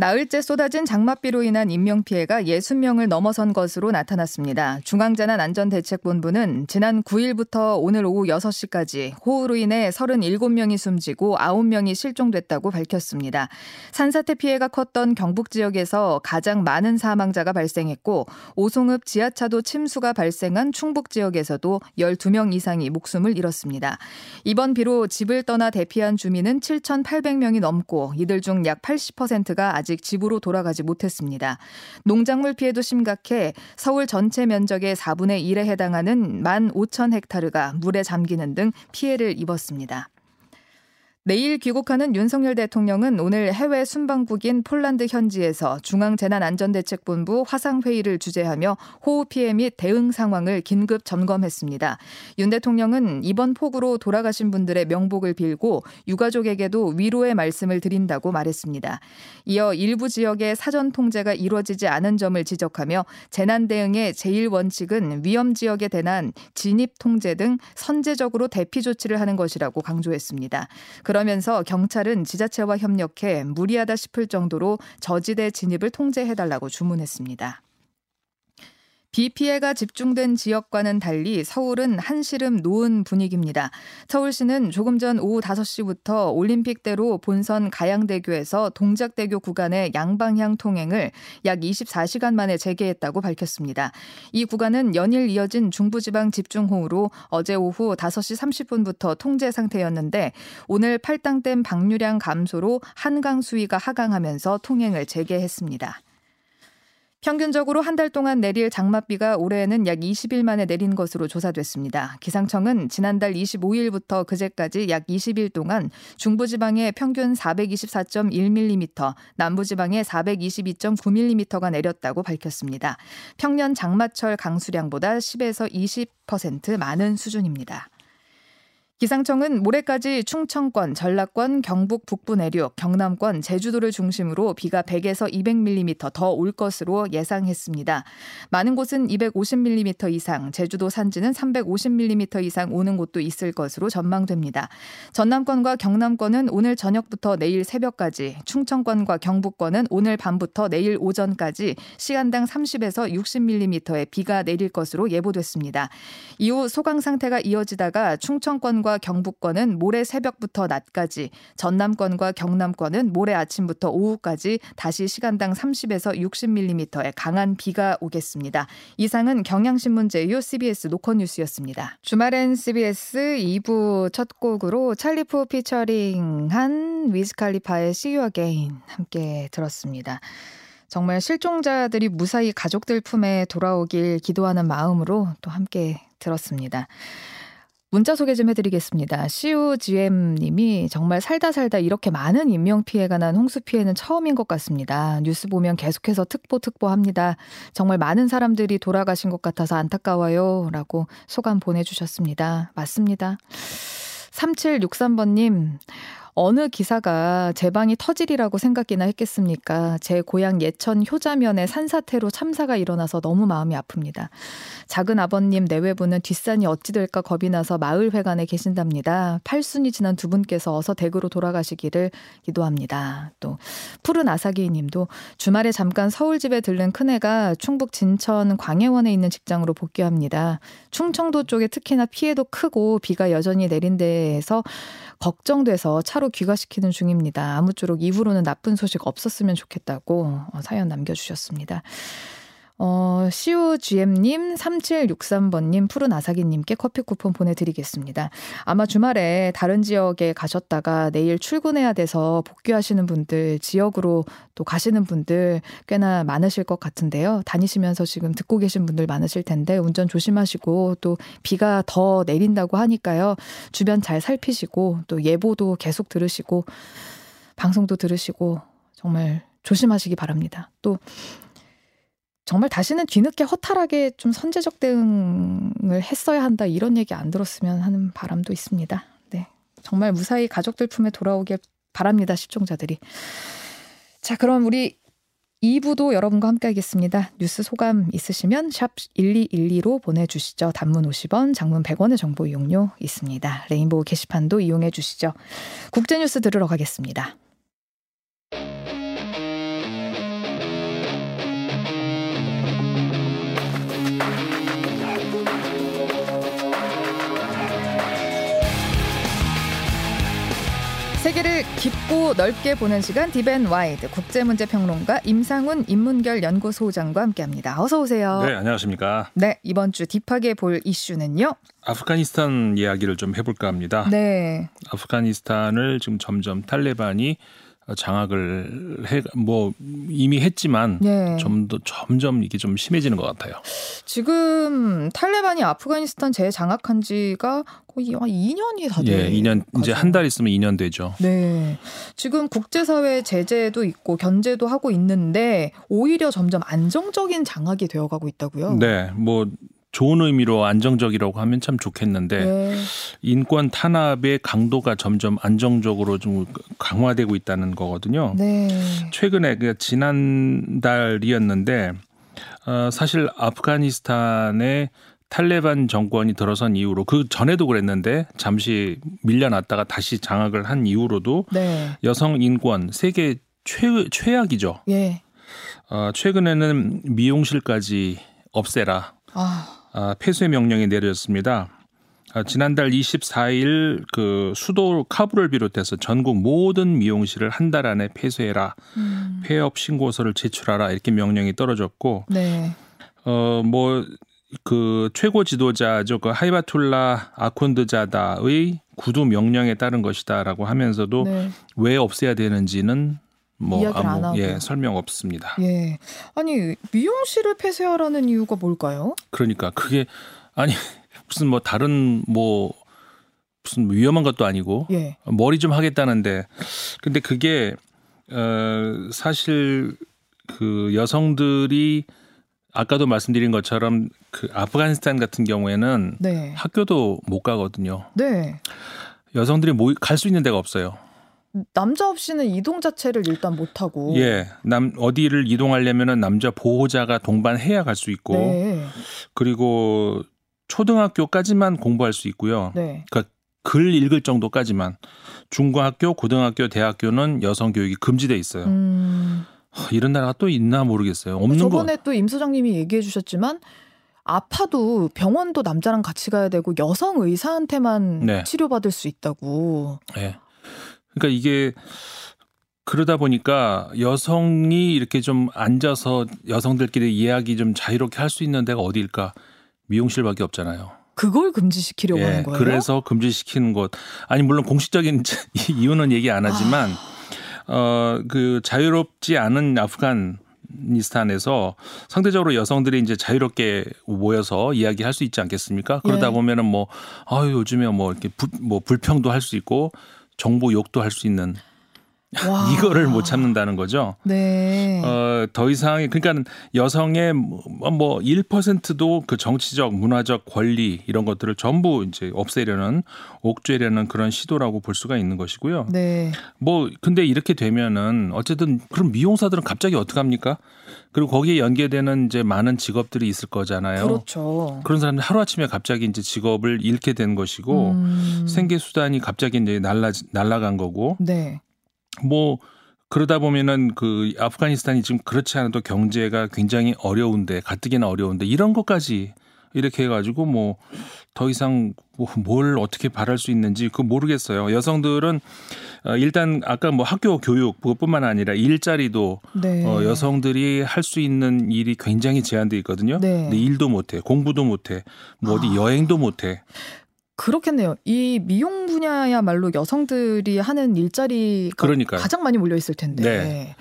나흘째 쏟아진 장맛비로 인한 인명피해가 60명을 넘어선 것으로 나타났습니다. 중앙재난안전대책본부는 지난 9일부터 오늘 오후 6시까지 호우로 인해 37명이 숨지고 9명이 실종됐다고 밝혔습니다. 산사태 피해가 컸던 경북 지역에서 가장 많은 사망자가 발생했고 오송읍 지하차도 침수가 발생한 충북 지역에서도 12명 이상이 목숨을 잃었습니다. 이번 비로 집을 떠나 대피한 주민은 7,800명이 넘고 이들 중 약 80%가 아직 아직 집으로 돌아가지 못했습니다. 농작물 피해도 심각해 서울 전체 면적의 4분의 1에 해당하는 1만 5천 헥타르가 물에 잠기는 등 피해를 입었습니다. 내일 귀국하는 윤석열 대통령은 오늘 해외 순방국인 폴란드 현지에서 중앙재난안전대책본부 화상회의를 주재하며 호우 피해 및 대응 상황을 긴급 점검했습니다. 윤 대통령은 이번 폭우로 돌아가신 분들의 명복을 빌고 유가족에게도 위로의 말씀을 드린다고 말했습니다. 이어 일부 지역의 사전 통제가 이루어지지 않은 점을 지적하며 재난 대응의 제일 원칙은 위험 지역에 대한 진입 통제 등 선제적으로 대피 조치를 하는 것이라고 강조했습니다. 그러면서 경찰은 지자체와 협력해 무리하다 싶을 정도로 저지대 진입을 통제해달라고 주문했습니다. 비 피해가 집중된 지역과는 달리 서울은 한시름 노은 분위기입니다. 서울시는 조금 전 오후 5시부터 올림픽대로 본선 가양대교에서 동작대교 구간의 양방향 통행을 약 24시간 만에 재개했다고 밝혔습니다. 이 구간은 연일 이어진 중부지방 집중호우로 어제 오후 5시 30분부터 통제 상태였는데 오늘 팔당댐 방류량 감소로 한강 수위가 하강하면서 통행을 재개했습니다. 평균적으로 한 달 동안 내릴 장맛비가 올해에는 약 20일 만에 내린 것으로 조사됐습니다. 기상청은 지난달 25일부터 그제까지 약 20일 동안 중부지방에 평균 424.1mm, 남부지방에 422.9mm가 내렸다고 밝혔습니다. 평년 장마철 강수량보다 10에서 20% 많은 수준입니다. 기상청은 모레까지 충청권, 전라권, 경북 북부 내륙, 경남권, 제주도를 중심으로 비가 100에서 200mm 더 올 것으로 예상했습니다. 많은 곳은 250mm 이상, 제주도 산지는 350mm 이상 오는 곳도 있을 것으로 전망됩니다. 전남권과 경남권은 오늘 저녁부터 내일 새벽까지, 충청권과 경북권은 오늘 밤부터 내일 오전까지 시간당 30에서 60mm의 비가 내릴 것으로 예보됐습니다. 이후 소강 상태가 이어지다가 충청권과 서울과 경북권은 모레 새벽부터 낮까지, 전남권과 경남권은 모레 아침부터 오후까지 다시 시간당 30에서 60mm의 강한 비가 오겠습니다. 이상은 경향신문 제휴 CBS 노컷뉴스였습니다. 주말엔 CBS 2부 첫 곡으로 찰리프 피처링한 위즈칼리파의 See You Again 함께 들었습니다. 정말 실종자들이 무사히 가족들 품에 돌아오길 기도하는 마음으로 또 함께 들었습니다. 문자 소개 좀 해드리겠습니다. CUGM님이 정말 살다 살다 이렇게 많은 인명피해가 난 홍수 피해는 처음인 것 같습니다. 뉴스 보면 계속해서 특보 특보 합니다. 정말 많은 사람들이 돌아가신 것 같아서 안타까워요. 라고 소감 보내주셨습니다. 맞습니다. 3763번님, 어느 기사가 제 방이 터질이라고 생각이나 했겠습니까? 제 고향 예천 효자면에 산사태로 참사가 일어나서 너무 마음이 아픕니다. 작은 아버님 내외부는 뒷산이 어찌 될까 겁이 나서 마을 회관에 계신답니다. 팔순이 지난 두 분께서 어서 댁으로 돌아가시기를 기도합니다. 또 푸른 아사기 님도 주말에 잠깐 서울 집에 들른 큰애가 충북 진천 광해원에 있는 직장으로 복귀합니다. 충청도 쪽에 특히나 피해도 크고 비가 여전히 내린 데에서 걱정돼서 차로 귀가시키는 중입니다. 아무쪼록 이후로는 나쁜 소식 없었으면 좋겠다고 어, 사연 남겨주셨습니다. 어, CUGM님, 3763번님, 푸른 아사기님께 커피 쿠폰 보내드리겠습니다. 아마 주말에 다른 지역에 가셨다가 내일 출근해야 돼서 복귀하시는 분들, 지역으로 또 가시는 분들 꽤나 많으실 것 같은데요. 다니시면서 지금 듣고 계신 분들 많으실 텐데 운전 조심하시고 또 비가 더 내린다고 하니까요. 주변 잘 살피시고 또 예보도 계속 들으시고 방송도 들으시고 정말 조심하시기 바랍니다. 또 정말 다시는 뒤늦게 허탈하게 좀 선제적 대응을 했어야 한다 이런 얘기 안 들었으면 하는 바람도 있습니다. 네. 정말 무사히 가족들 품에 돌아오길 바랍니다. 실종자들이. 자, 그럼 우리 2부도 여러분과 함께 하겠습니다. 뉴스 소감 있으시면 샵 1212로 보내주시죠. 단문 50원, 장문 100원의 정보 이용료 있습니다. 레인보우 게시판도 이용해 주시죠. 국제뉴스 들으러 가겠습니다. 깊고 넓게 보는 시간 Deep and Wide 국제문제 평론가 임상훈 인문결 연구소장과 함께합니다. 어서 오세요. 네, 안녕하십니까. 네, 이번 주 deep하게 볼 이슈는요. 아프가니스탄 이야기를 좀 해볼까 합니다. 네. 아프가니스탄을 지금 점점 탈레반이 장악을 해 뭐 이미 했지만 네. 좀더 점점 이게 좀 심해지는 것 같아요. 지금 탈레반이 아프가니스탄 재장악한 지가 거의 한 2년이 다 예, 돼. 2년 이제 한 달 있으면 2년 되죠. 네. 지금 국제사회 제재도 있고 견제도 하고 있는데 오히려 점점 안정적인 장악이 되어가고 있다고요. 네, 뭐 좋은 의미로 안정적이라고 하면 참 좋겠는데 네. 인권 탄압의 강도가 점점 안정적으로 좀 강화되고 있다는 거거든요. 네. 최근에 그 지난달이었는데 어, 사실 아프가니스탄의 탈레반 정권이 들어선 이후로 그 전에도 그랬는데 잠시 밀려났다가 다시 장악을 한 이후로도 네. 여성 인권 세계 최 최악이죠. 예. 어, 최근에는 미용실까지 없애라 아. 아, 폐쇄 명령이 내려졌습니다. 아, 지난달 24일 그 수도 카불을 비롯해서 전국 모든 미용실을 한 달 안에 폐쇄해라. 음. 폐업 신고서를 제출하라. 이렇게 명령이 떨어졌고 네. 어뭐 그 최고 지도자죠. 그 하이바툴라 아콘드자다의 구두 명령에 따른 것이다라고 하면서도 네. 왜 없애야 되는지는 뭐 이야기를 안 아무 하고. 예, 설명 없습니다. 예. 아니 미용실을 폐쇄하라는 이유가 뭘까요? 그러니까 그게 아니 무슨 뭐 다른 뭐 무슨 위험한 것도 아니고 예. 머리 좀 하겠다는데 근데 그게 어 사실 그 여성들이 아까도 말씀드린 것처럼 그 아프가니스탄 같은 경우에는 네. 학교도 못 가거든요. 네. 여성들이 갈 수 있는 데가 없어요. 남자 없이는 이동 자체를 일단 못 하고. 예, 남 어디를 이동하려면은 남자 보호자가 동반해야 갈 수 있고 네. 그리고 초등학교까지만 공부할 수 있고요. 네. 글 읽을 정도까지만 중고학교, 고등학교, 대학교는 여성 교육이 금지돼 있어요. 음. 하, 이런 나라가 또 있나 모르겠어요. 없는 거. 저번에 또임 소장님이 얘기해 주셨지만 아파도 병원도 남자랑 같이 가야 되고 여성 의사한테만 네. 치료받을 수 있다고. 예. 그러니까 이게 그러다 보니까 여성이 이렇게 좀 앉아서 여성들끼리 이야기 좀 자유롭게 할 수 있는 데가 어디일까? 미용실밖에 없잖아요. 그걸 금지시키려고 하는 거예요. 예, 그래서 금지시키는 것. 아니 물론 공식적인 이유는 얘기 안 하지만 아. 어그 자유롭지 않은 아프가니스탄에서 상대적으로 여성들이 이제 자유롭게 모여서 이야기할 수 있지 않겠습니까? 그러다 예. 보면은 뭐 아유 요즘에 뭐 이렇게 부, 뭐 불평도 할 수 있고 정보 욕도 할 수 있는 와. 이거를 못 참는다는 거죠. 네. 어, 더 이상 그러니까 여성의 뭐 1%도 그 정치적 문화적 권리 이런 것들을 전부 이제 없애려는 옥죄려는 그런 시도라고 볼 수가 있는 것이고요. 네. 뭐 근데 이렇게 되면은 어쨌든 그럼 미용사들은 갑자기 어떡 합니까? 그리고 거기에 연계되는 이제 많은 직업들이 있을 거잖아요. 그렇죠. 그런 사람들 하루아침에 갑자기 이제 직업을 잃게 된 것이고 음. 생계 수단이 갑자기 이제 날라 날라간 거고 네. 뭐 그러다 보면은 그 아프가니스탄이 지금 그렇지 않아도 경제가 굉장히 어려운데 가뜩이나 어려운데 이런 것까지 이렇게 해가지고 뭐 더 이상 뭐뭘 어떻게 바랄 수 있는지 그 모르겠어요. 여성들은 어, 일단 아까 뭐 학교 교육 그것뿐만 아니라 일자리도 네. 어, 여성들이 할 수 있는 일이 굉장히 제한돼 있거든요. 네. 근데 일도 못해, 공부도 못해, 뭐 어디 아. 여행도 못해. 그렇겠네요. 이 미용 분야야말로 여성들이 하는 일자리가 그러니까요. 가장 많이 몰려 있을 텐데 네.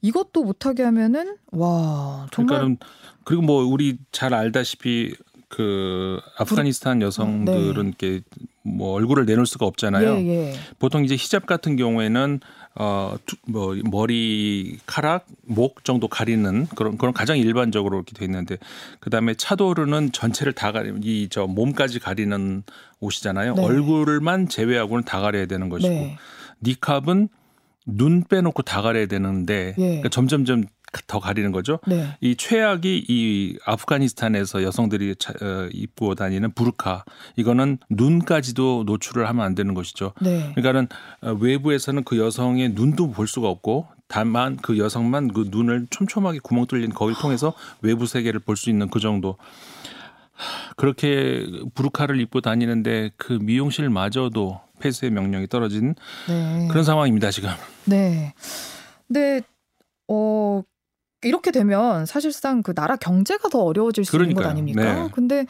이것도 못하게 하면은 와 정말 그러니까는 그리고 뭐 우리 잘 알다시피 그 아프가니스탄 여성들은 이렇게 뭐 얼굴을 내놓을 수가 없잖아요. 네. 예, 예. 보통 이제 히잡 같은 경우에는 어 뭐 머리카락, 목 정도 가리는 그런 그런 가장 일반적으로 이렇게 돼 있는데 그 다음에 차도르는 전체를 다 가리 이 저 몸까지 가리는 옷이잖아요. 네. 얼굴만 제외하고는 다 가려야 되는 것이고 네. 니캅은 눈 빼놓고 다 가려야 되는데 예. 그러니까 점점점 더 가리는 거죠. 네. 이 최악이 이 아프가니스탄에서 여성들이 차, 어, 입고 다니는 부르카 이거는 눈까지도 노출을 하면 안 되는 것이죠. 네. 그러니까는 어, 외부에서는 그 여성의 눈도 볼 수가 없고 다만 그 여성만 그 눈을 촘촘하게 구멍 뚫린 거기를 통해서 외부 세계를 볼 수 있는 그 정도. 하, 그렇게 부르카를 입고 다니는데 그 미용실마저도 폐쇄 명령이 떨어진 네. 그런 상황입니다 지금. 네. 근데 어 이렇게 되면 사실상 그 나라 경제가 더 어려워질 수 있는 것 그러니까요. 아닙니까? 네. 근데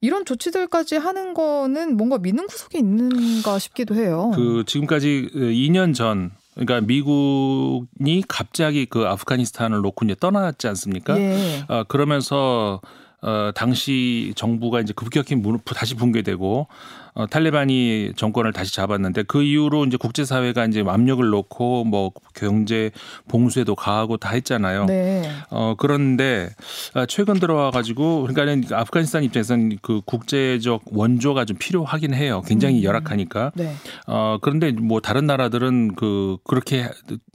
이런 조치들까지 하는 거는 뭔가 미는 구석이 있는가 싶기도 해요. 그 지금까지 2년 전 그러니까 미국이 갑자기 그 아프가니스탄을 놓고 이제 떠났지 않습니까? 예. 어, 그러면서 어, 당시 정부가 이제 급격히 무- 다시 붕괴되고 어, 탈레반이 정권을 다시 잡았는데 그 이후로 이제 국제사회가 이제 압력을 놓고 뭐 경제 봉쇄도 가하고 다 했잖아요. 네. 어 그런데 아, 최근 들어와 가지고 그러니까는 아프가니스탄 입장에서는 그 국제적 원조가 좀 필요하긴 해요. 굉장히 음. 열악하니까. 네. 어 그런데 뭐 다른 나라들은 그 그렇게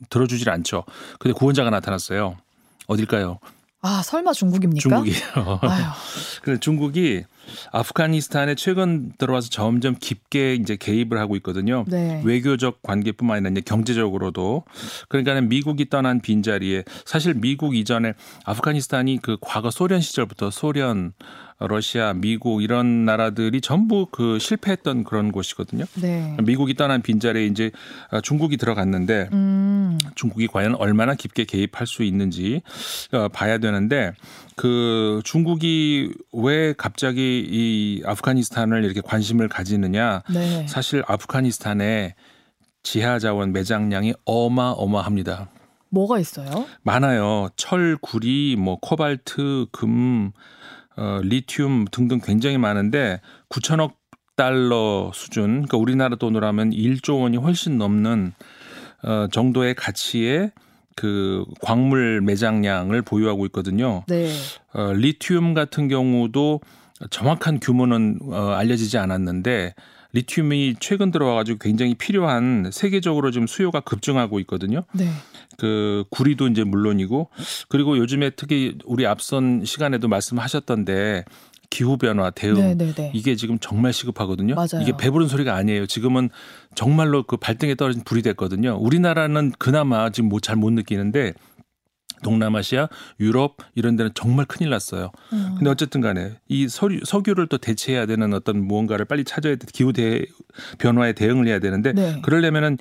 들어주질 않죠. 근데 구원자가 나타났어요. 어딜까요? 아, 설마 중국입니까? 중국이에요. 아유. 그래서 중국이 아프가니스탄에 최근 들어와서 점점 깊게 이제 개입을 하고 있거든요. 네. 외교적 관계뿐만 아니라 이제 경제적으로도 그러니까는 미국이 떠난 빈자리에 사실 미국 이전에 아프가니스탄이 그 과거 소련 시절부터 소련 러시아, 미국 이런 나라들이 전부 그 실패했던 그런 곳이거든요. 네. 미국이 떠난 빈자리에 이제 중국이 들어갔는데 음. 중국이 과연 얼마나 깊게 개입할 수 있는지 어, 봐야 되는데 그 중국이 왜 갑자기 이 아프가니스탄을 이렇게 관심을 가지느냐 네. 사실 아프가니스탄의 지하 자원 매장량이 어마어마합니다. 뭐가 있어요? 많아요. 철, 구리, 뭐 코발트, 금, 어, 리튬 등등 굉장히 많은데 9천억 달러 수준, 그러니까 우리나라 돈으로 하면 1조 원이 훨씬 넘는 어, 정도의 가치의 그 광물 매장량을 보유하고 있거든요. 네. 어, 리튬 같은 경우도 정확한 규모는 어, 알려지지 않았는데 리튬이 최근 들어와가지고 굉장히 필요한 세계적으로 지금 수요가 급증하고 있거든요. 네. 그 구리도 이제 물론이고 그리고 요즘에 특히 우리 앞선 시간에도 말씀하셨던데 기후 변화 대응 네, 네, 네. 이게 지금 정말 시급하거든요. 맞아요. 이게 배부른 소리가 아니에요. 지금은 정말로 그 발등에 떨어진 불이 됐거든요. 우리나라는 그나마 지금 뭐 잘 못 느끼는데 동남아시아, 유럽 이런 데는 정말 큰일 났어요. 음. 근데 어쨌든 간에 이 서류, 석유를 또 대체해야 되는 어떤 무언가를 빨리 찾아야 돼. 기후 대 변화에 대응을 해야 되는데 네. 그러려면은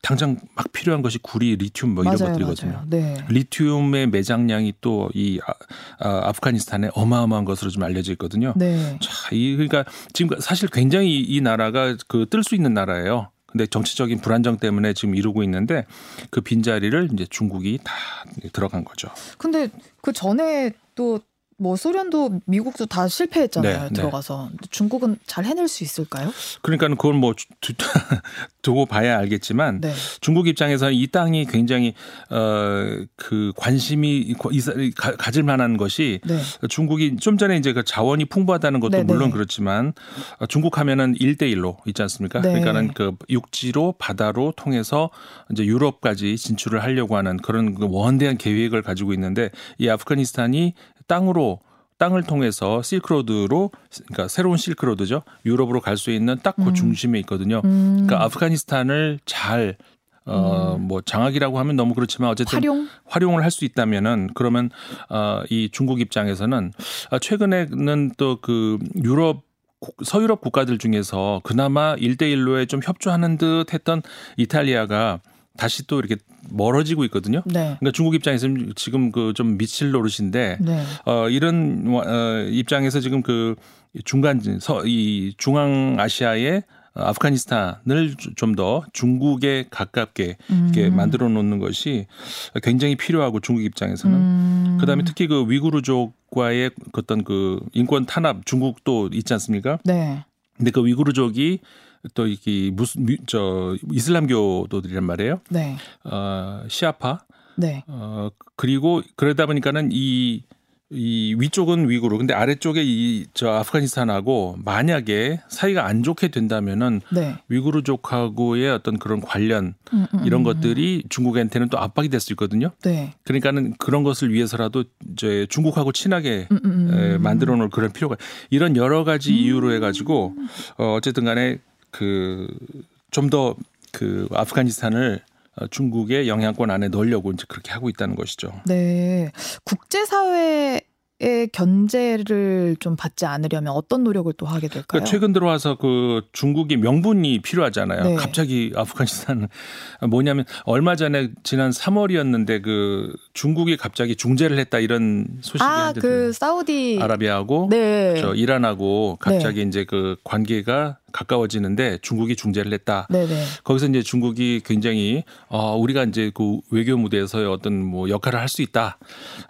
당장 막 필요한 것이 구리, 리튬 뭐 이런 맞아요, 것들이거든요. 네. 리튬의 매장량이 또 이 아, 프가니스탄에 어마어마한 것으로 좀 알려져 있거든요. 네. 자, 이 그러니까 지금 사실 굉장히 이 나라가 그 뜰 수 있는 나라예요. 근데 정치적인 불안정 때문에 지금 이루고 있는데 그 빈자리를 이제 중국이 다 들어간 거죠. 근데 그 전에 또 뭐 소련도 미국도 다 실패했잖아요. 네, 네. 들어가서. 근데 중국은 잘 해낼 수 있을까요? 그러니까는 그건 뭐 두, 두고 봐야 알겠지만 네. 중국 입장에서는 이 땅이 굉장히 어그 관심이 가- 가질 만한 것이 네. 중국이 좀 전에 이제 그 자원이 풍부하다는 것도 네네. 물론 그렇지만 어, 중국 하면은 1대1로 있지 않습니까? 네. 그러니까는 그 육지로 바다로 통해서 이제 유럽까지 진출을 하려고 하는 그런 그 원대한 계획을 가지고 있는데 이 아프가니스탄이 땅으로 땅을 통해서 실크로드로 그러니까 새로운 실크로드죠. 유럽으로 갈 수 있는 딱그 음. 중심에 있거든요. 음. 그러니까 아프가니스탄을 잘 어, 뭐 장악이라고 하면 너무 그렇지만 어쨌든 활용? 활용을 할 수 있다면은 그러면 어, 이 중국 입장에서는 아, 최근에는 또 그 유럽 국- 서유럽 국가들 중에서 그나마 일대일로에 좀 협조하는 듯 했던 이탈리아가 다시 또 이렇게 멀어지고 있거든요. 네. 그러니까 중국 입장에서는 지금 그 좀 미칠 노릇인데 네. 어 이런 어 입장에서 지금 그 중간 서이 중앙 아시아의 아프가니스탄을 좀 더 중국에 가깝게 이렇게 음. 만들어 놓는 것이 굉장히 필요하고 중국 입장에서는 음. 그다음에 특히 그 위구르족과의 어떤 그 인권 탄압 중국도 있지 않습니까? 네. 근데 그 위구르족이 또 이게 무슨 미- 저 이슬람교도들이란 말이에요. 네. 어 시아파 네. 어 그리고 그러다 보니까는 이 이 위쪽은 위구르 근데 아래쪽에 이 저 아프가니스탄하고 만약에 사이가 안 좋게 된다면은 네. 위구르족하고의 어떤 그런 관련 음, 음, 이런 음. 것들이 중국한테는 또 압박이 될 수 있거든요. 네. 그러니까는 그런 것을 위해서라도 이제 중국하고 친하게 음, 음, 음. 에, 만들어 놓을 그런 필요가 이런 여러 가지 이유로 해 가지고 어, 어쨌든 간에 그 좀 더 그 아프가니스탄을 어, 중국의 영향권 안에 넣으려고 이제 그렇게 하고 있다는 것이죠. 네. 국제사회 의 견제를 좀 받지 않으려면 어떤 노력을 또 하게 될까요? 그러니까 최근 들어와서 그 중국이 명분이 필요하잖아요. 네. 갑자기 아프가니스탄은 뭐냐면 얼마 전에 지난 3월이었는데 그 중국이 갑자기 중재를 했다 이런 소식이 아, 그 사우디 아라비아하고 네. 저 이란하고 갑자기 이제 그 관계가 가까워지는데 중국이 중재를 했다. 네, 네. 거기서 이제 중국이 굉장히 어 우리가 이제 그 외교 무대에서의 어떤 뭐 역할을 할 수 있다.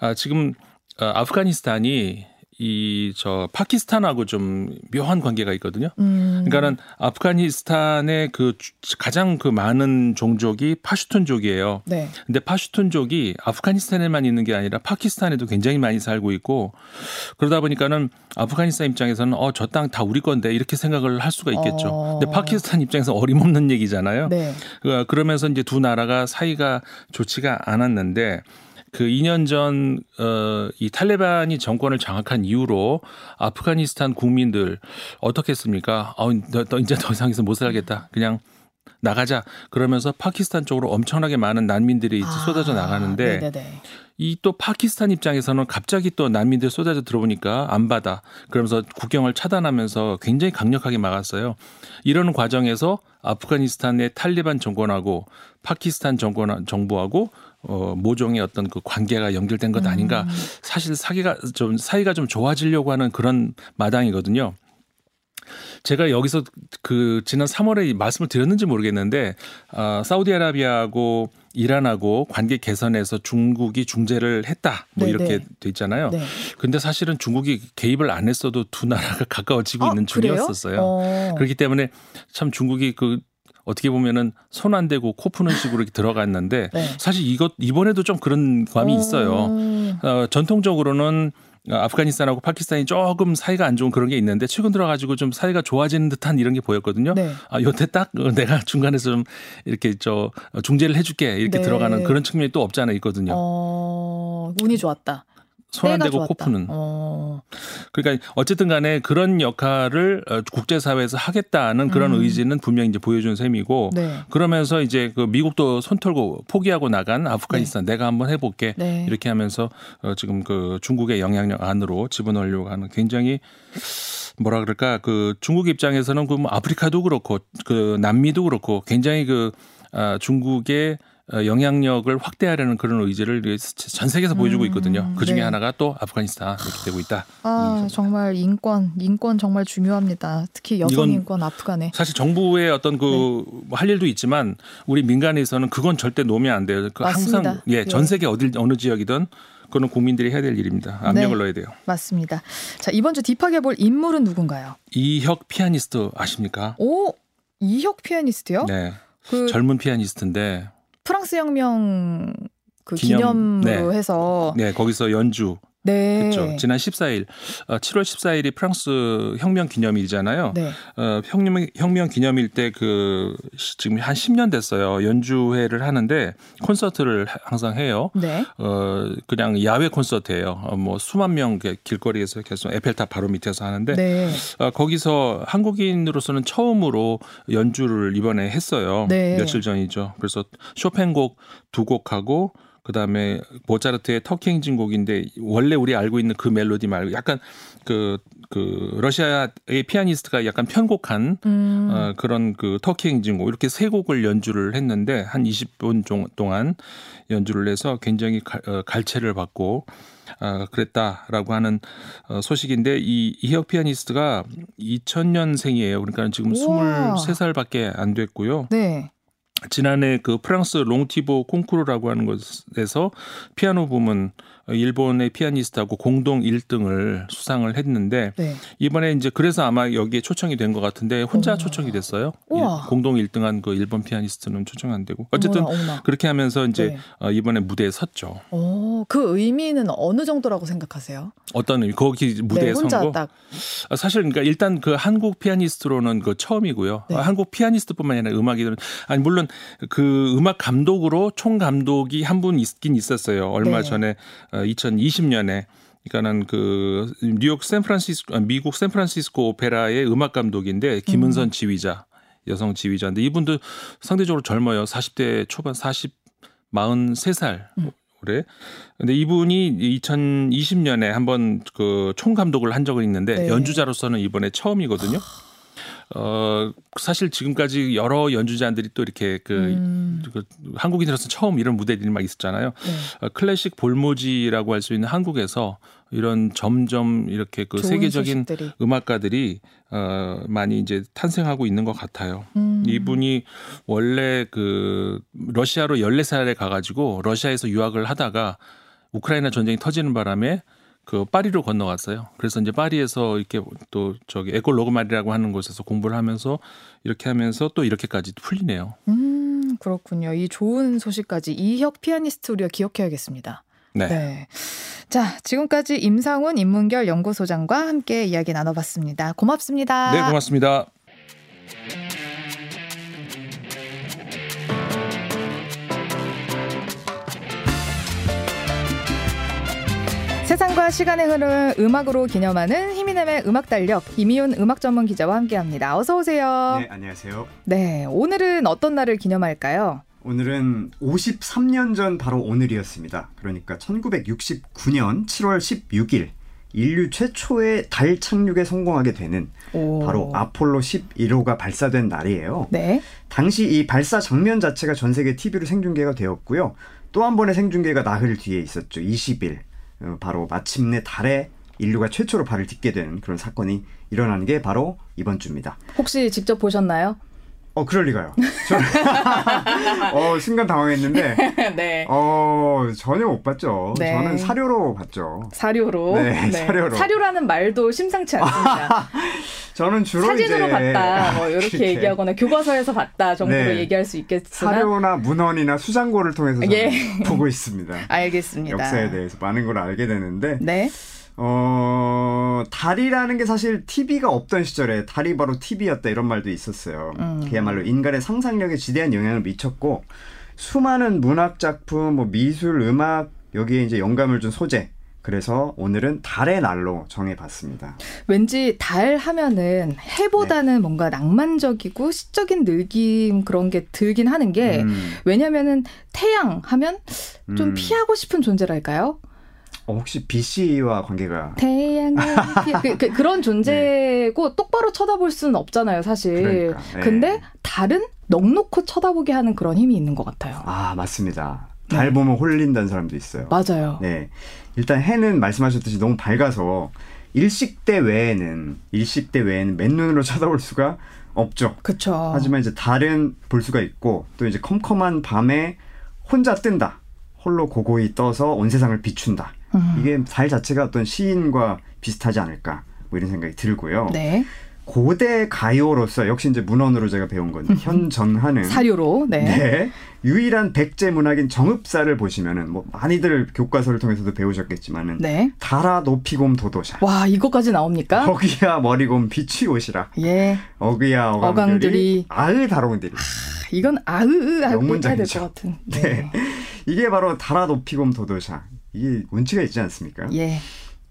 아 지금 어, 아프가니스탄이 이 저 파키스탄하고 좀 묘한 관계가 있거든요. 음. 그러니까는 아프가니스탄의 그 주- 가장 그 많은 종족이 파슈툰족이에요. 네. 근데 파슈툰족이 아프가니스탄에만 있는 게 아니라 파키스탄에도 굉장히 많이 살고 있고 그러다 보니까는 아프가니스탄 입장에서는 어 저 땅 다 우리 건데 이렇게 생각을 할 수가 있겠죠. 어. 근데 파키스탄 입장에서 어림없는 얘기잖아요. 네. 그- 그러면서 이제 두 나라가 사이가 좋지가 않았는데 그 2년 전, 어, 이 탈레반이 정권을 장악한 이후로 아프가니스탄 국민들 어떻게 했습니까? 어, 너, 너 이제 더 이상 있어 못 살겠다. 그냥 나가자. 그러면서 파키스탄 쪽으로 엄청나게 많은 난민들이 아, 쏟아져 나가는데 네네네. 이또 파키스탄 입장에서는 갑자기 또 난민들 쏟아져 들어오니까 안 받아. 그러면서 국경을 차단하면서 굉장히 강력하게 막았어요. 이런 과정에서 아프가니스탄의 탈리반 정권하고 파키스탄 정권 정부하고 어 모종의 어떤 그 관계가 연결된 것 아닌가. 음. 사실 사기가 좀 사이가 좀 좋아지려고 하는 그런 마당이거든요. 제가 여기서 그 지난 3월에 말씀을 드렸는지 모르겠는데 아 사우디아라비아하고 이란하고 관계 개선에서 중국이 중재를 했다. 뭐 네네. 이렇게 돼 있잖아요. 네. 근데 사실은 중국이 개입을 안 했어도 두 나라가 가까워지고 아, 있는? 중이었었어요. 어. 그렇기 때문에 참 중국이 그 어떻게 보면은 손 안 대고 코 푸는 식으로 이렇게 들어갔는데 네. 사실 이것 이번에도 좀 그런 감이 있어요. 어. 어, 전통적으로는 아프가니스탄하고 파키스탄이 조금 사이가 안 좋은 그런 게 있는데 최근 들어가지고 좀 사이가 좋아지는 듯한 이런 게 보였거든요. 네. 아, 요때 딱 어, 내가 중간에서 좀 이렇게 저 중재를 해줄게 이렇게 네. 들어가는 그런 측면이 또 없지 않아 있거든요. 어, 운이 좋았다. 손 안 대고 코 좋았다. 푸는. 어. 그러니까 어쨌든 간에 그런 역할을 어, 국제사회에서 하겠다는 그런 음. 의지는 분명히 이제 보여준 셈이고 네. 그러면서 이제 그 미국도 손 털고 포기하고 나간 아프가니스탄 내가 한번 해볼게 네. 이렇게 하면서 어, 지금 그 중국의 영향력 안으로 집어넣으려고 하는 굉장히 뭐라 그럴까 그 중국 입장에서는 그뭐 아프리카도 그렇고 그 남미도 그렇고 굉장히 그 아, 중국의 어, 영향력을 확대하려는 그런 의지를 전 세계에서 보여주고 있거든요. 그 중에 네. 하나가 또 아프가니스탄 이렇게 되고 있다. 아, 정말 인권, 인권 정말 중요합니다. 특히 여성 인권 아프간에. 사실 정부의 어떤 그 네. 할 일도 있지만 우리 민간에서는 그건 절대 놓으면 안 돼요. 그 항상 맞습니다. 예, 전 예. 세계 어딜 어느 지역이든 그거는 국민들이 해야 될 일입니다. 압력을 네. 넣어야 돼요. 맞습니다. 자, 이번 주 딥하게 볼 인물은 누군가요? 이혁 피아니스트 아십니까? 오, 이혁 피아니스트요? 네. 그 젊은 피아니스트인데 프랑스 혁명 그 기념, 기념으로 네. 해서 네, 거기서 연주 네. 그렇죠. 지난 14일 어, 7월 14일이 프랑스 혁명 기념일이잖아요. 네. 어, 혁명 혁명 기념일 때 그 지금 한 10년 됐어요. 연주회를 하는데 콘서트를 하- 항상 해요. 네. 어 그냥 야외 콘서트예요. 어, 뭐 수만 명 길거리에서 계속 에펠탑 바로 밑에서 하는데 네. 어, 거기서 한국인으로서는 처음으로 연주를 이번에 했어요. 네. 며칠 전이죠. 그래서 쇼팽곡 두 곡하고 그다음에 모차르트의 터키 행진곡인데 원래 우리 알고 있는 그 멜로디 말고 약간 그, 그 러시아의 피아니스트가 약간 편곡한 음. 어, 그런 그 터키 행진곡 이렇게 세 곡을 연주를 했는데 한 20분 종- 동안 연주를 해서 굉장히 갈, 어, 갈채를 받고 어, 그랬다라고 하는 어, 소식인데 이 이혁 피아니스트가 2000년생이에요. 그러니까 지금 우와. 23살밖에 안 됐고요. 네. 지난해 그 프랑스 롱티보 콩쿠르라고 하는 곳에서 피아노 부문 일본의 피아니스트하고 공동 1등을 수상을 했는데 네. 이번에 이제 그래서 아마 여기에 초청이 된 것 같은데 혼자 오. 초청이 됐어요. 우와. 일- 공동 1등한 그 일본 피아니스트는 초청 안 되고 어쨌든 어머나, 어머나. 그렇게 하면서 이제 네. 어, 이번에 무대에 섰죠. 어, 그 의미는 어느 정도라고 생각하세요? 어떤 의미? 거기 무대에 네, 선 거? 딱 아, 사실 그러니까 일단 그 한국 피아니스트로는 그 처음이고요. 네. 아, 한국 피아니스트뿐만 아니라 음악이들은 아니 물론 그 음악 감독으로 총 감독이 한 분 있긴 있었어요. 얼마 네. 전에 어, 2020년에 그러니까는 그 뉴욕 샌프란시스코 아, 미국 샌프란시스코 오페라의 음악 감독인데 김은선 지휘자 여성 지휘자인데 이분도 상대적으로 젊어요. 40대 초반 40 43살 음. 올해. 근데 이분이 2020년에 한번 그 총감독을 한 적은 있는데 네. 연주자로서는 이번에 처음이거든요. 어 사실 지금까지 여러 연주자들이 또 이렇게 그, 음, 그 한국인으로서 처음 이런 무대들이 막 있었잖아요. 네. 어, 클래식 볼모지라고 할 수 있는 한국에서 이런 점점 이렇게 그 세계적인 소식들이. 음악가들이 어 많이 이제 탄생하고 있는 것 같아요. 음. 이분이 원래 그 러시아로 14살에 가 가지고 러시아에서 유학을 하다가 우크라이나 전쟁이 터지는 바람에 그 파리로 건너갔어요. 그래서 이제 파리에서 이렇게 또 저기 에콜 로그마리라고 하는 곳에서 공부를 하면서 이렇게 하면서 또 이렇게까지 풀리네요. 음, 그렇군요. 이 좋은 소식까지 이혁 피아니스트 우리가 기억해야겠습니다. 네. 네. 자, 지금까지 임상훈 인문결 연구소장과 함께 이야기 나눠봤습니다. 고맙습니다. 네, 고맙습니다. 시간의 흐름을 음악으로 기념하는 히미넴의 음악 달력 이미훈 음악 전문 기자와 함께합니다. 어서 오세요. 네, 안녕하세요. 네, 오늘은 어떤 날을 기념할까요? 오늘은 53년 전 바로 오늘이었습니다. 그러니까 1969년 7월 16일 인류 최초의 달 착륙에 성공하게 되는 오. 바로 아폴로 11호가 발사된 날이에요. 네. 당시 이 발사 장면 자체가 전 세계 TV로 생중계가 되었고요. 또 한 번의 생중계가 나흘 뒤에 있었죠. 20일. 어, 바로 마침내 달에 인류가 최초로 발을 딛게 되는 그런 사건이 일어나는 게 바로 이번 주입니다. 혹시 직접 보셨나요? 어, 그럴 리가요. 저는 어, 순간 당황했는데 네. 어, 전혀 못 봤죠. 네. 저는 사료로 봤죠. 사료로. 네, 사료로. 사료라는 말도 심상치 않습니다. 저는 주로 사진으로 이제 봤다. 뭐 이렇게 그렇게 얘기하거나 교과서에서 봤다 정도로 네. 얘기할 수 있겠으나 사료나 문헌이나 수장고를 통해서 예. 보고 있습니다. 알겠습니다. 역사에 대해서 많은 걸 알게 되는데 네. 어, 달이라는 게 사실 TV가 없던 시절에 달이 바로 TV였다 이런 말도 있었어요. 음. 그야말로 인간의 상상력에 지대한 영향을 미쳤고 수많은 문학 작품, 뭐 미술, 음악 여기에 이제 영감을 준 소재. 그래서 오늘은 달의 날로 정해봤습니다. 왠지 달 하면은 해보다는 네. 뭔가 낭만적이고 시적인 느낌 그런 게 들긴 하는 게 음, 왜냐면은 태양 하면 좀 음. 피하고 싶은 존재랄까요? 어, 혹시 BC와 관계가 태양을 피하 그, 그, 그 런 존재고 똑바로 쳐다볼 수는 없잖아요, 사실. 네. 그러니까, 네. 근데 달은 넉넉히 쳐다보게 하는 그런 힘이 있는 것 같아요. 아 맞습니다. 네. 달 보면 홀린다는 사람도 있어요. 맞아요. 네. 일단 해는 말씀하셨듯이 너무 밝아서 일식대 외에는 일식대 외에는 맨눈으로 쳐다볼 수가 없죠. 그쵸. 하지만 이제 달은 볼 수가 있고 또 이제 컴컴한 밤에 혼자 뜬다. 홀로 고고히 떠서 온 세상을 비춘다. 음. 이게 달 자체가 어떤 시인과 비슷하지 않을까 뭐 이런 생각이 들고요. 네. 고대 가요로서 역시 이제 문헌으로 제가 배운 건데 현전하는 사료로. 네. 네. 유일한 백제 문학인 정읍사를 보시면은 뭐 많이들 교과서를 통해서도 배우셨겠지만은 네. 달아 높이곰 도도샤. 와, 이거까지 나옵니까? 어귀야 머리곰 빛이 오시라. 예. 어귀야 어강들이. 아으 다롱들이. 이건 아으으 하고 해야 될. 것 같은. 네. 이게 바로 달아 높이곰 도도샤. 이게 운치가 있지 않습니까? 예.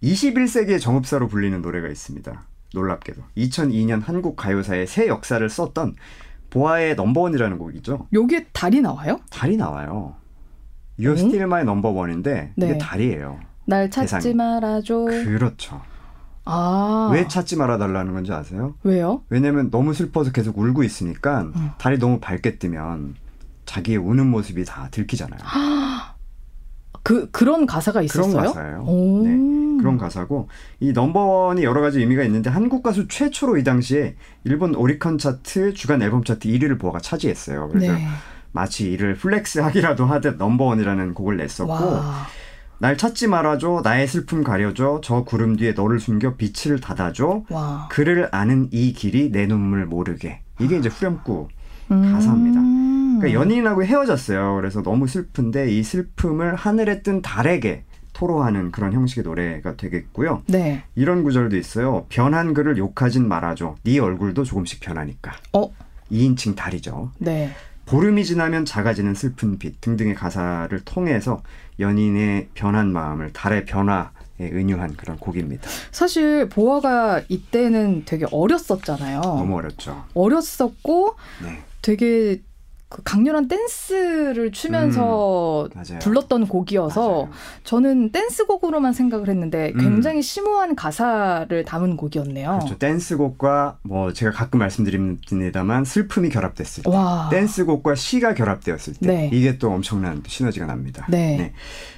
21세기의 정읍사로 불리는 노래가 있습니다. 놀랍게도 2002년 한국 가요사의 새 역사를 썼던 보아의 넘버원이라는 곡이죠. 요게 달이 나와요? 달이 나와요. You're 네? Still My Number One인데 이게 네. 달이에요. 날 찾지 세상에. 말아줘. 그렇죠. 아. 왜 찾지 말아달라는 건지 아세요? 왜요? 왜냐면 너무 슬퍼서 계속 울고 있으니까 음. 달이 너무 밝게 뜨면 자기의 우는 모습이 다 들키잖아요. 그 그런 가사가 있었어요? 그런 가사예요. 오. 네. 그런 가사고 이 넘버원이 여러 가지 의미가 있는데 한국 가수 최초로 이 당시에 일본 오리콘 차트 주간 앨범 차트 1위를 보아가 차지했어요. 그래서 네. 마치 이를 flex하기라도 하듯 넘버원이라는 곡을 냈었고 와. 날 찾지 말아줘 나의 슬픔 가려줘 저 구름 뒤에 너를 숨겨 빛을 닫아줘 와. 그를 아는 이 길이 내 눈물 모르게 이게 이제 후렴구 음. 가사입니다. 그러니까 연인하고 헤어졌어요. 그래서 너무 슬픈데 이 슬픔을 하늘에 뜬 달에게 토로하는 그런 형식의 노래가 되겠고요. 네. 이런 구절도 있어요. 변한 그를 욕하진 말아줘. 네 얼굴도 조금씩 변하니까. 어. 2인칭 달이죠. 네. 보름이 지나면 작아지는 슬픈 빛 등등의 가사를 통해서 연인의 변한 마음을 달의 변화에 은유한 그런 곡입니다. 사실 보아가 이때는 되게 어렸었잖아요. 너무 어렵죠. 어렸었고 네. 되게 그 강렬한 댄스를 추면서 음. 불렀던 곡이어서 맞아요. 저는 댄스곡으로만 생각을 했는데 음. 굉장히 심오한 가사를 담은 곡이었네요. 그렇죠. 댄스곡과 뭐 제가 가끔 말씀드립니다만 슬픔이 결합됐을 때, 와. 댄스곡과 시가 결합되었을 때 네. 이게 또 엄청난 시너지가 납니다. 네.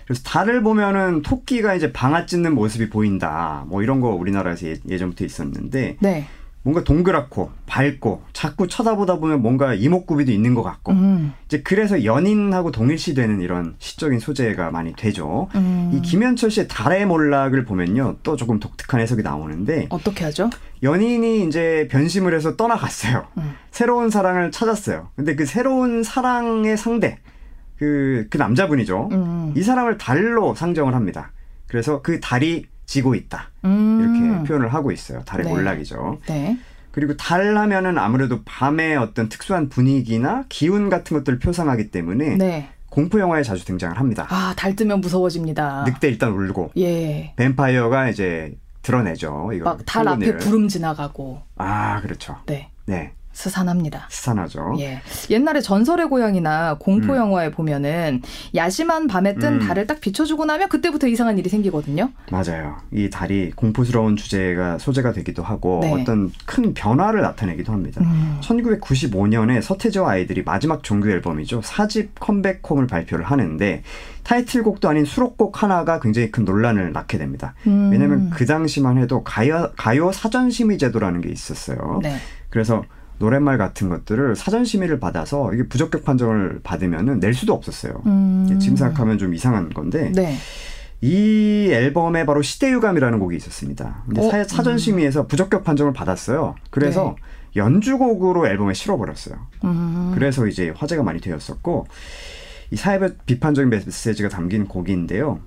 그래서 달을 보면은 토끼가 이제 방아 찢는 모습이 보인다. 뭐 이런 거 우리나라에서 예, 예전부터 있었는데 네. 뭔가 동그랗고 밝고 자꾸 쳐다보다 보면 뭔가 이목구비도 있는 것 같고 음. 이제 그래서 연인하고 동일시되는 이런 시적인 소재가 많이 되죠. 음. 이 김현철 씨의 달의 몰락을 보면요 또 조금 독특한 해석이 나오는데 어떻게 하죠? 연인이 이제 변심을 해서 떠나갔어요. 음. 새로운 사랑을 찾았어요. 근데 그 새로운 사랑의 상대 그, 그 남자분이죠. 음. 이 사람을 달로 상정을 합니다. 그래서 그 달이 지고 있다. 음. 이렇게 표현을 하고 있어요. 달의 네. 몰락이죠. 네. 그리고 달 하면은 아무래도 밤의 어떤 특수한 분위기나 기운 같은 것들을 표상하기 때문에 네. 공포 영화에 자주 등장을 합니다. 아, 달 뜨면 무서워집니다. 늑대 일단 울고 예. 뱀파이어가 이제 드러내죠. 이거 막 달 앞에. 구름 지나가고. 아 그렇죠. 네. 네 스산합니다. 스산하죠. 예. 옛날에 전설의 고향이나 공포 음. 영화에 보면은 야심한 밤에 뜬 음. 달을 딱 비춰주고 나면 그때부터 이상한 일이 생기거든요. 맞아요. 이 달이 공포스러운 주제가 소재가 되기도 하고 네. 어떤 큰 변화를 나타내기도 합니다. 음. 1995년에 서태지와 아이들이 마지막 정규 앨범이죠. 사집 컴백홈을 발표를 하는데 타이틀곡도 아닌 수록곡 하나가 굉장히 큰 논란을 낳게 됩니다. 음. 왜냐하면 그 당시만 해도 가요, 가요 사전심의 제도라는 게 있었어요. 네. 그래서 노랫말 같은 것들을 사전 심의를 받아서 이게 부적격 판정을 받으면은 낼 수도 없었어요. 음. 지금 생각하면 좀 이상한 건데 네. 이 앨범에 바로 시대유감이라는 곡이 있었습니다. 근데 어? 사- 사전심의에서 부적격 판정을 받았어요. 그래서 연주곡으로 앨범에 실어버렸어요. 음. 그래서 이제 화제가 많이 되었었고 이 사회적 비판적인 메시지가 담긴 곡인데요.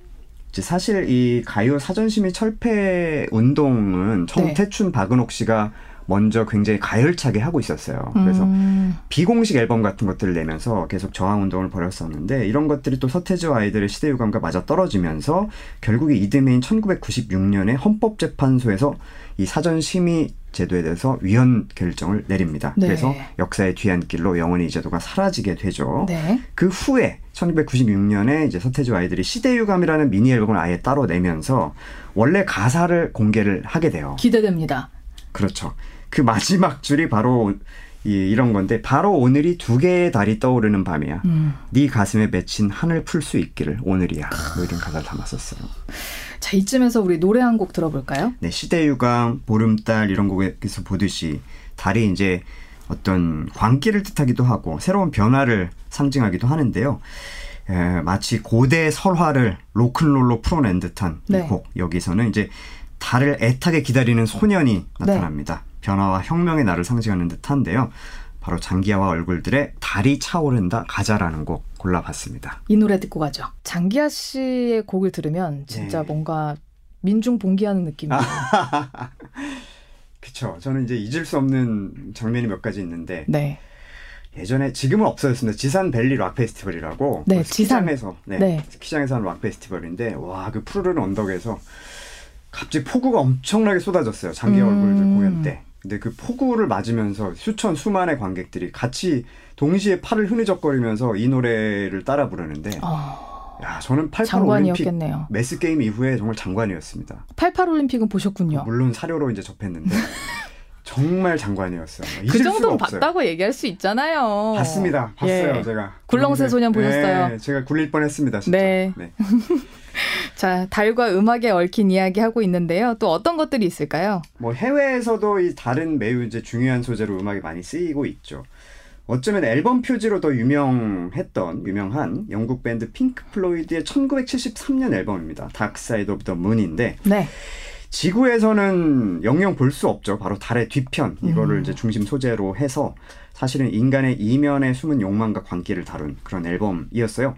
이제 사실 이 가요 사전 심의 철폐 운동은 네. 정태춘 박은옥 씨가 먼저 굉장히 가열차게 하고 있었어요. 그래서 음. 비공식 앨범 같은 것들을 내면서 계속 저항 운동을 벌였었는데 이런 것들이 또 서태지와 아이들의 시대 유감과 맞아 떨어지면서 결국에 이듬해인 1996년에 헌법재판소에서 이 사전 심의 제도에 대해서 위헌 결정을 내립니다. 네. 그래서 역사의 뒤안길로 영원히 이 제도가 사라지게 되죠. 네. 그 후에 1996년에 이제 서태지와 아이들이 시대유감이라는 미니 앨범을 아예 따로 내면서 원래 가사를 공개를 하게 돼요. 기대됩니다. 그렇죠. 그 마지막 줄이 바로 이, 이런 건데 바로 오늘이 두 개의 달이 떠오르는 밤이야. 음. 네 가슴에 맺힌 한을 풀 수 있기를 오늘이야. 뭐 이런 가사를 담았었어요. 자, 이쯤에서 우리 노래 한 곡 들어볼까요? 네, 시대유감, 보름달 이런 곡에서 보듯이 달이 이제 어떤 광기를 뜻하기도 하고 새로운 변화를 상징하기도 하는데요. 에, 마치 고대 설화를 로큰롤로 풀어낸 듯한 네. 이 곡. 여기서는 이제 달을 애타게 기다리는 소년이 나타납니다. 변화와 혁명의 날을 상징하는 듯한데요. 바로 장기하와 얼굴들의 달이 차오른다 가자라는 곡 골라봤습니다. 이 노래 듣고 가죠. 장기하 씨의 곡을 들으면 진짜 네. 뭔가 민중 봉기하는 느낌이에요. 그쵸. 저는 이제 잊을 수 없는 장면이 몇 가지 있는데 네. 예전에 지금은 없어졌습니다. 지산 벨리 락 페스티벌이라고 네, 그 지산. 스키장에서 네, 네. 스키장에서 하는 락 페스티벌인데 와 그 푸르른 언덕에서 갑자기 폭우가 엄청나게 쏟아졌어요. 장기 음. 얼굴들 공연 때. 근데 그 폭우를 맞으면서 수천 수만의 관객들이 같이 동시에 팔을 흐느적거리면서 이 노래를 따라 부르는데 어, 야 저는 88 올림픽. 메스 게임 이후에 정말 장관이었습니다. 88 올림픽은 보셨군요. 물론 사료로 이제 접했는데 정말 장관이었어요. 그 잊을 수가 정도는. 봤다고 얘기할 수 있잖아요. 봤습니다. 봤어요, 예. 제가. 굴렁쇠 소년 보셨어요? 네, 제가 굴릴 뻔했습니다. 진짜. 네. 자, 달과 음악에 얽힌 이야기 하고 있는데요. 또 어떤 것들이 있을까요? 뭐 해외에서도 이 다른 매우 이제 중요한 소재로 음악이 많이 쓰이고 있죠. 어쩌면 앨범 표지로 더 유명했던 유명한 영국 밴드 핑크 플로이드의 1973년 앨범입니다. Dark Side of the Moon인데 네. 지구에서는 영영 볼 수 없죠. 바로 달의 뒤편 이거를 음. 이제 중심 소재로 해서 사실은 인간의 이면에 숨은 욕망과 관계를 다룬 그런 앨범이었어요.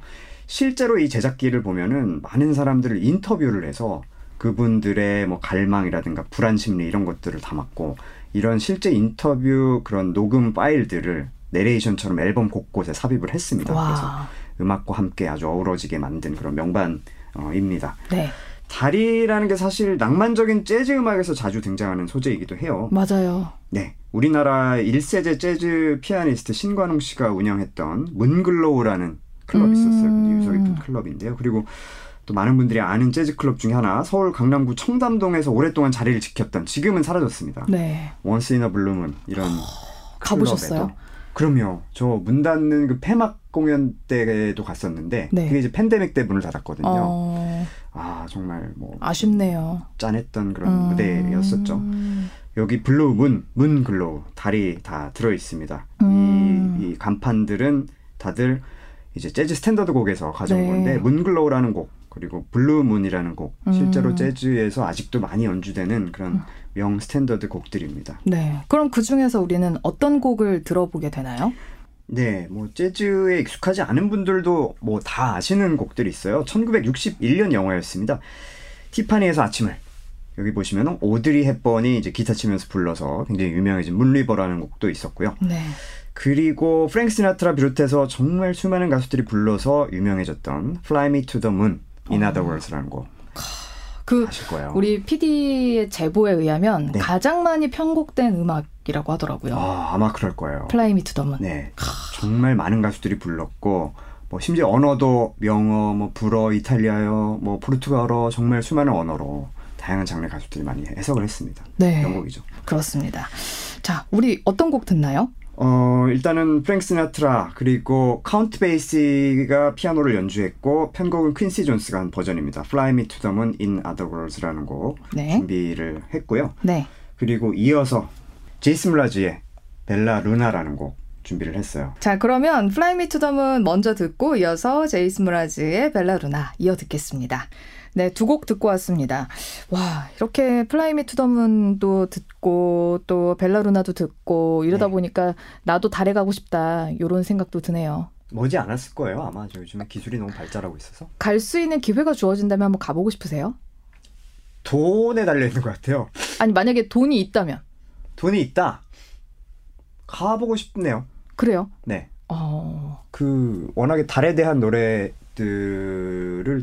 실제로 이 제작기를 보면은 많은 사람들을 인터뷰를 해서 그분들의 뭐 갈망이라든가 불안 심리 이런 것들을 담았고 이런 실제 인터뷰 그런 녹음 파일들을 내레이션처럼 앨범 곳곳에 삽입을 했습니다. 그래서 와. 음악과 함께 아주 어우러지게 만든 그런 명반입니다. 네. 달이라는 게 사실 낭만적인 재즈 음악에서 자주 등장하는 소재이기도 해요. 맞아요. 네. 우리나라 1세대 재즈 피아니스트 신관웅 씨가 운영했던 Moonglow라는 클럽이 음. 있었어요. 깊은 클럽인데요. 그리고 또 많은 분들이 아는 재즈 클럽 중에 하나 서울 강남구 청담동에서 오랫동안 자리를 지켰던 지금은 사라졌습니다. 네. Once in a Blue Moon 이런 가보셨어요? 클럽에도. 그럼요. 저 문 닫는 그 폐막 공연 때도 갔었는데 네. 그게 이제 팬데믹 때 문을 닫았거든요. 어, 아 정말 뭐 아쉽네요. 짠했던 그런 음. 무대였었죠. 여기 Blue Moon, Moonglow 달이 다 들어 있습니다. 음. 이, 이 간판들은 다들 이제 재즈 스탠더드 곡에서 가져온 네. 건데 Moonglow라는 곡 그리고 Blue Moon이라는 곡 실제로 음. 재즈에서 아직도 많이 연주되는 그런 명 스탠더드 곡들입니다. 네. 그럼 그 중에서 우리는 어떤 곡을 들어보게 되나요? 네, 뭐 재즈에 익숙하지 않은 분들도 뭐 다 아시는 곡들이 있어요. 1961년 영화였습니다. 티파니에서 아침을 여기 보시면 오드리 헵번이 이제 기타 치면서 불러서 굉장히 유명해진 Moon River라는 곡도 있었고요. 네. 그리고 프랭크 시나트라 비롯해서 정말 수많은 가수들이 불러서 유명해졌던 Fly Me to the Moon, In Other Words라는 곡 그. 우리 PD의 제보에 의하면 네. 가장 많이 편곡된 음악이라고 하더라고요. 아, 아마 그럴 거예요. Fly Me to the Moon. 네, 정말 많은 가수들이 불렀고 뭐 심지어 언어도 영어, 뭐 불어, 이탈리아어, 뭐 포르투갈어 정말 수많은 언어로 다양한 장르 가수들이 많이 해석을 했습니다. 네. 명곡이죠. 그렇습니다. 자, 우리 어떤 곡 듣나요? 어, 일단은 프랭크 시나트라 그리고 카운트 베이시가 피아노를 연주했고 편곡은 퀸시 존스가 한 버전입니다. Fly Me to the Moon in Other Worlds라는 곡 네. 준비를 했고요. 네. 그리고 이어서 제이슨 므라즈의 Bella Luna라는 곡 준비를 했어요. 자, 그러면 Fly Me to the Moon 먼저 듣고 이어서 제이슨 므라즈의 Bella Luna 이어 듣겠습니다. 네, 두 곡 듣고 왔습니다. 와, 이렇게 Fly Me to the Moon도 듣고 또 Bella Luna도 듣고 이러다 네. 보니까 나도 달에 가고 싶다. 이런 생각도 드네요. 머지 않았을 거예요. 아마 저 요즘에 기술이 너무 발달하고 있어서 갈 수 있는 기회가 주어진다면 한번 가보고 싶으세요? 돈에 달려 있는 것 같아요. 아니, 만약에 돈이 있다면. 돈이 있다. 가보고 싶네요. 그래요? 네. 어, 그 워낙에 달에 대한 노래들을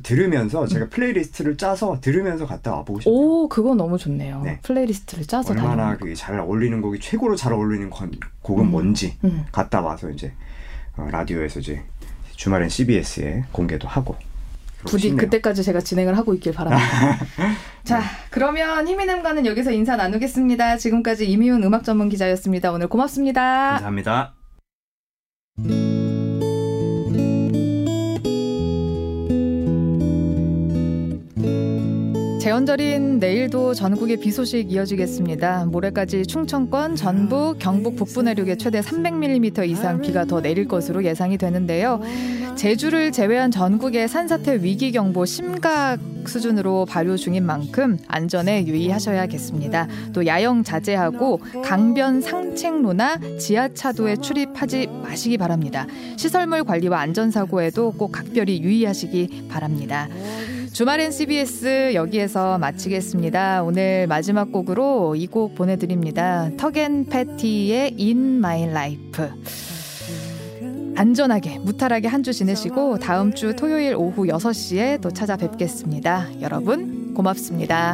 들으면서 제가 playlist를 짜서 들으면서 갔다 와보고 싶네요. 오, 그건 너무 좋네요. 네. playlist를 짜서 얼마나. 그게 잘 어울리는 곡이 최고로 잘 어울리는 건, 곡은 음. 뭔지 음. 갔다 와서 이제 어, 라디오에서 이제 주말엔 CBS에 공개도 하고 부디 싶네요. 그때까지 제가 진행을 하고 있길 바랍니다. 자, 그러면 히미넴과는 여기서 인사 나누겠습니다. 지금까지 이미훈 음악 전문 기자였습니다. 오늘 고맙습니다. 감사합니다. thank you 재언절인 내일도 전국에 비 소식 이어지겠습니다. 모레까지 충청권, 전북, 경북 북부 내륙에 최대 300mm 이상 비가 더 내릴 것으로 예상이 되는데요. 제주를 제외한 전국의 산사태 위기 경보 심각 수준으로 발효 중인 만큼 안전에 유의하셔야겠습니다. 또 야영 자제하고 강변 상책로나 지하차도에 출입하지 마시기 바랍니다. 시설물 관리와 안전사고에도 꼭 각별히 유의하시기 바랍니다. 주말엔 CBS 여기에서 마치겠습니다. 오늘 마지막 곡으로 이 곡 보내드립니다. 턱앤 패티의 In My Life. 안전하게 무탈하게 한 주 지내시고 다음 주 토요일 오후 6시에 또 찾아뵙겠습니다. 여러분 고맙습니다.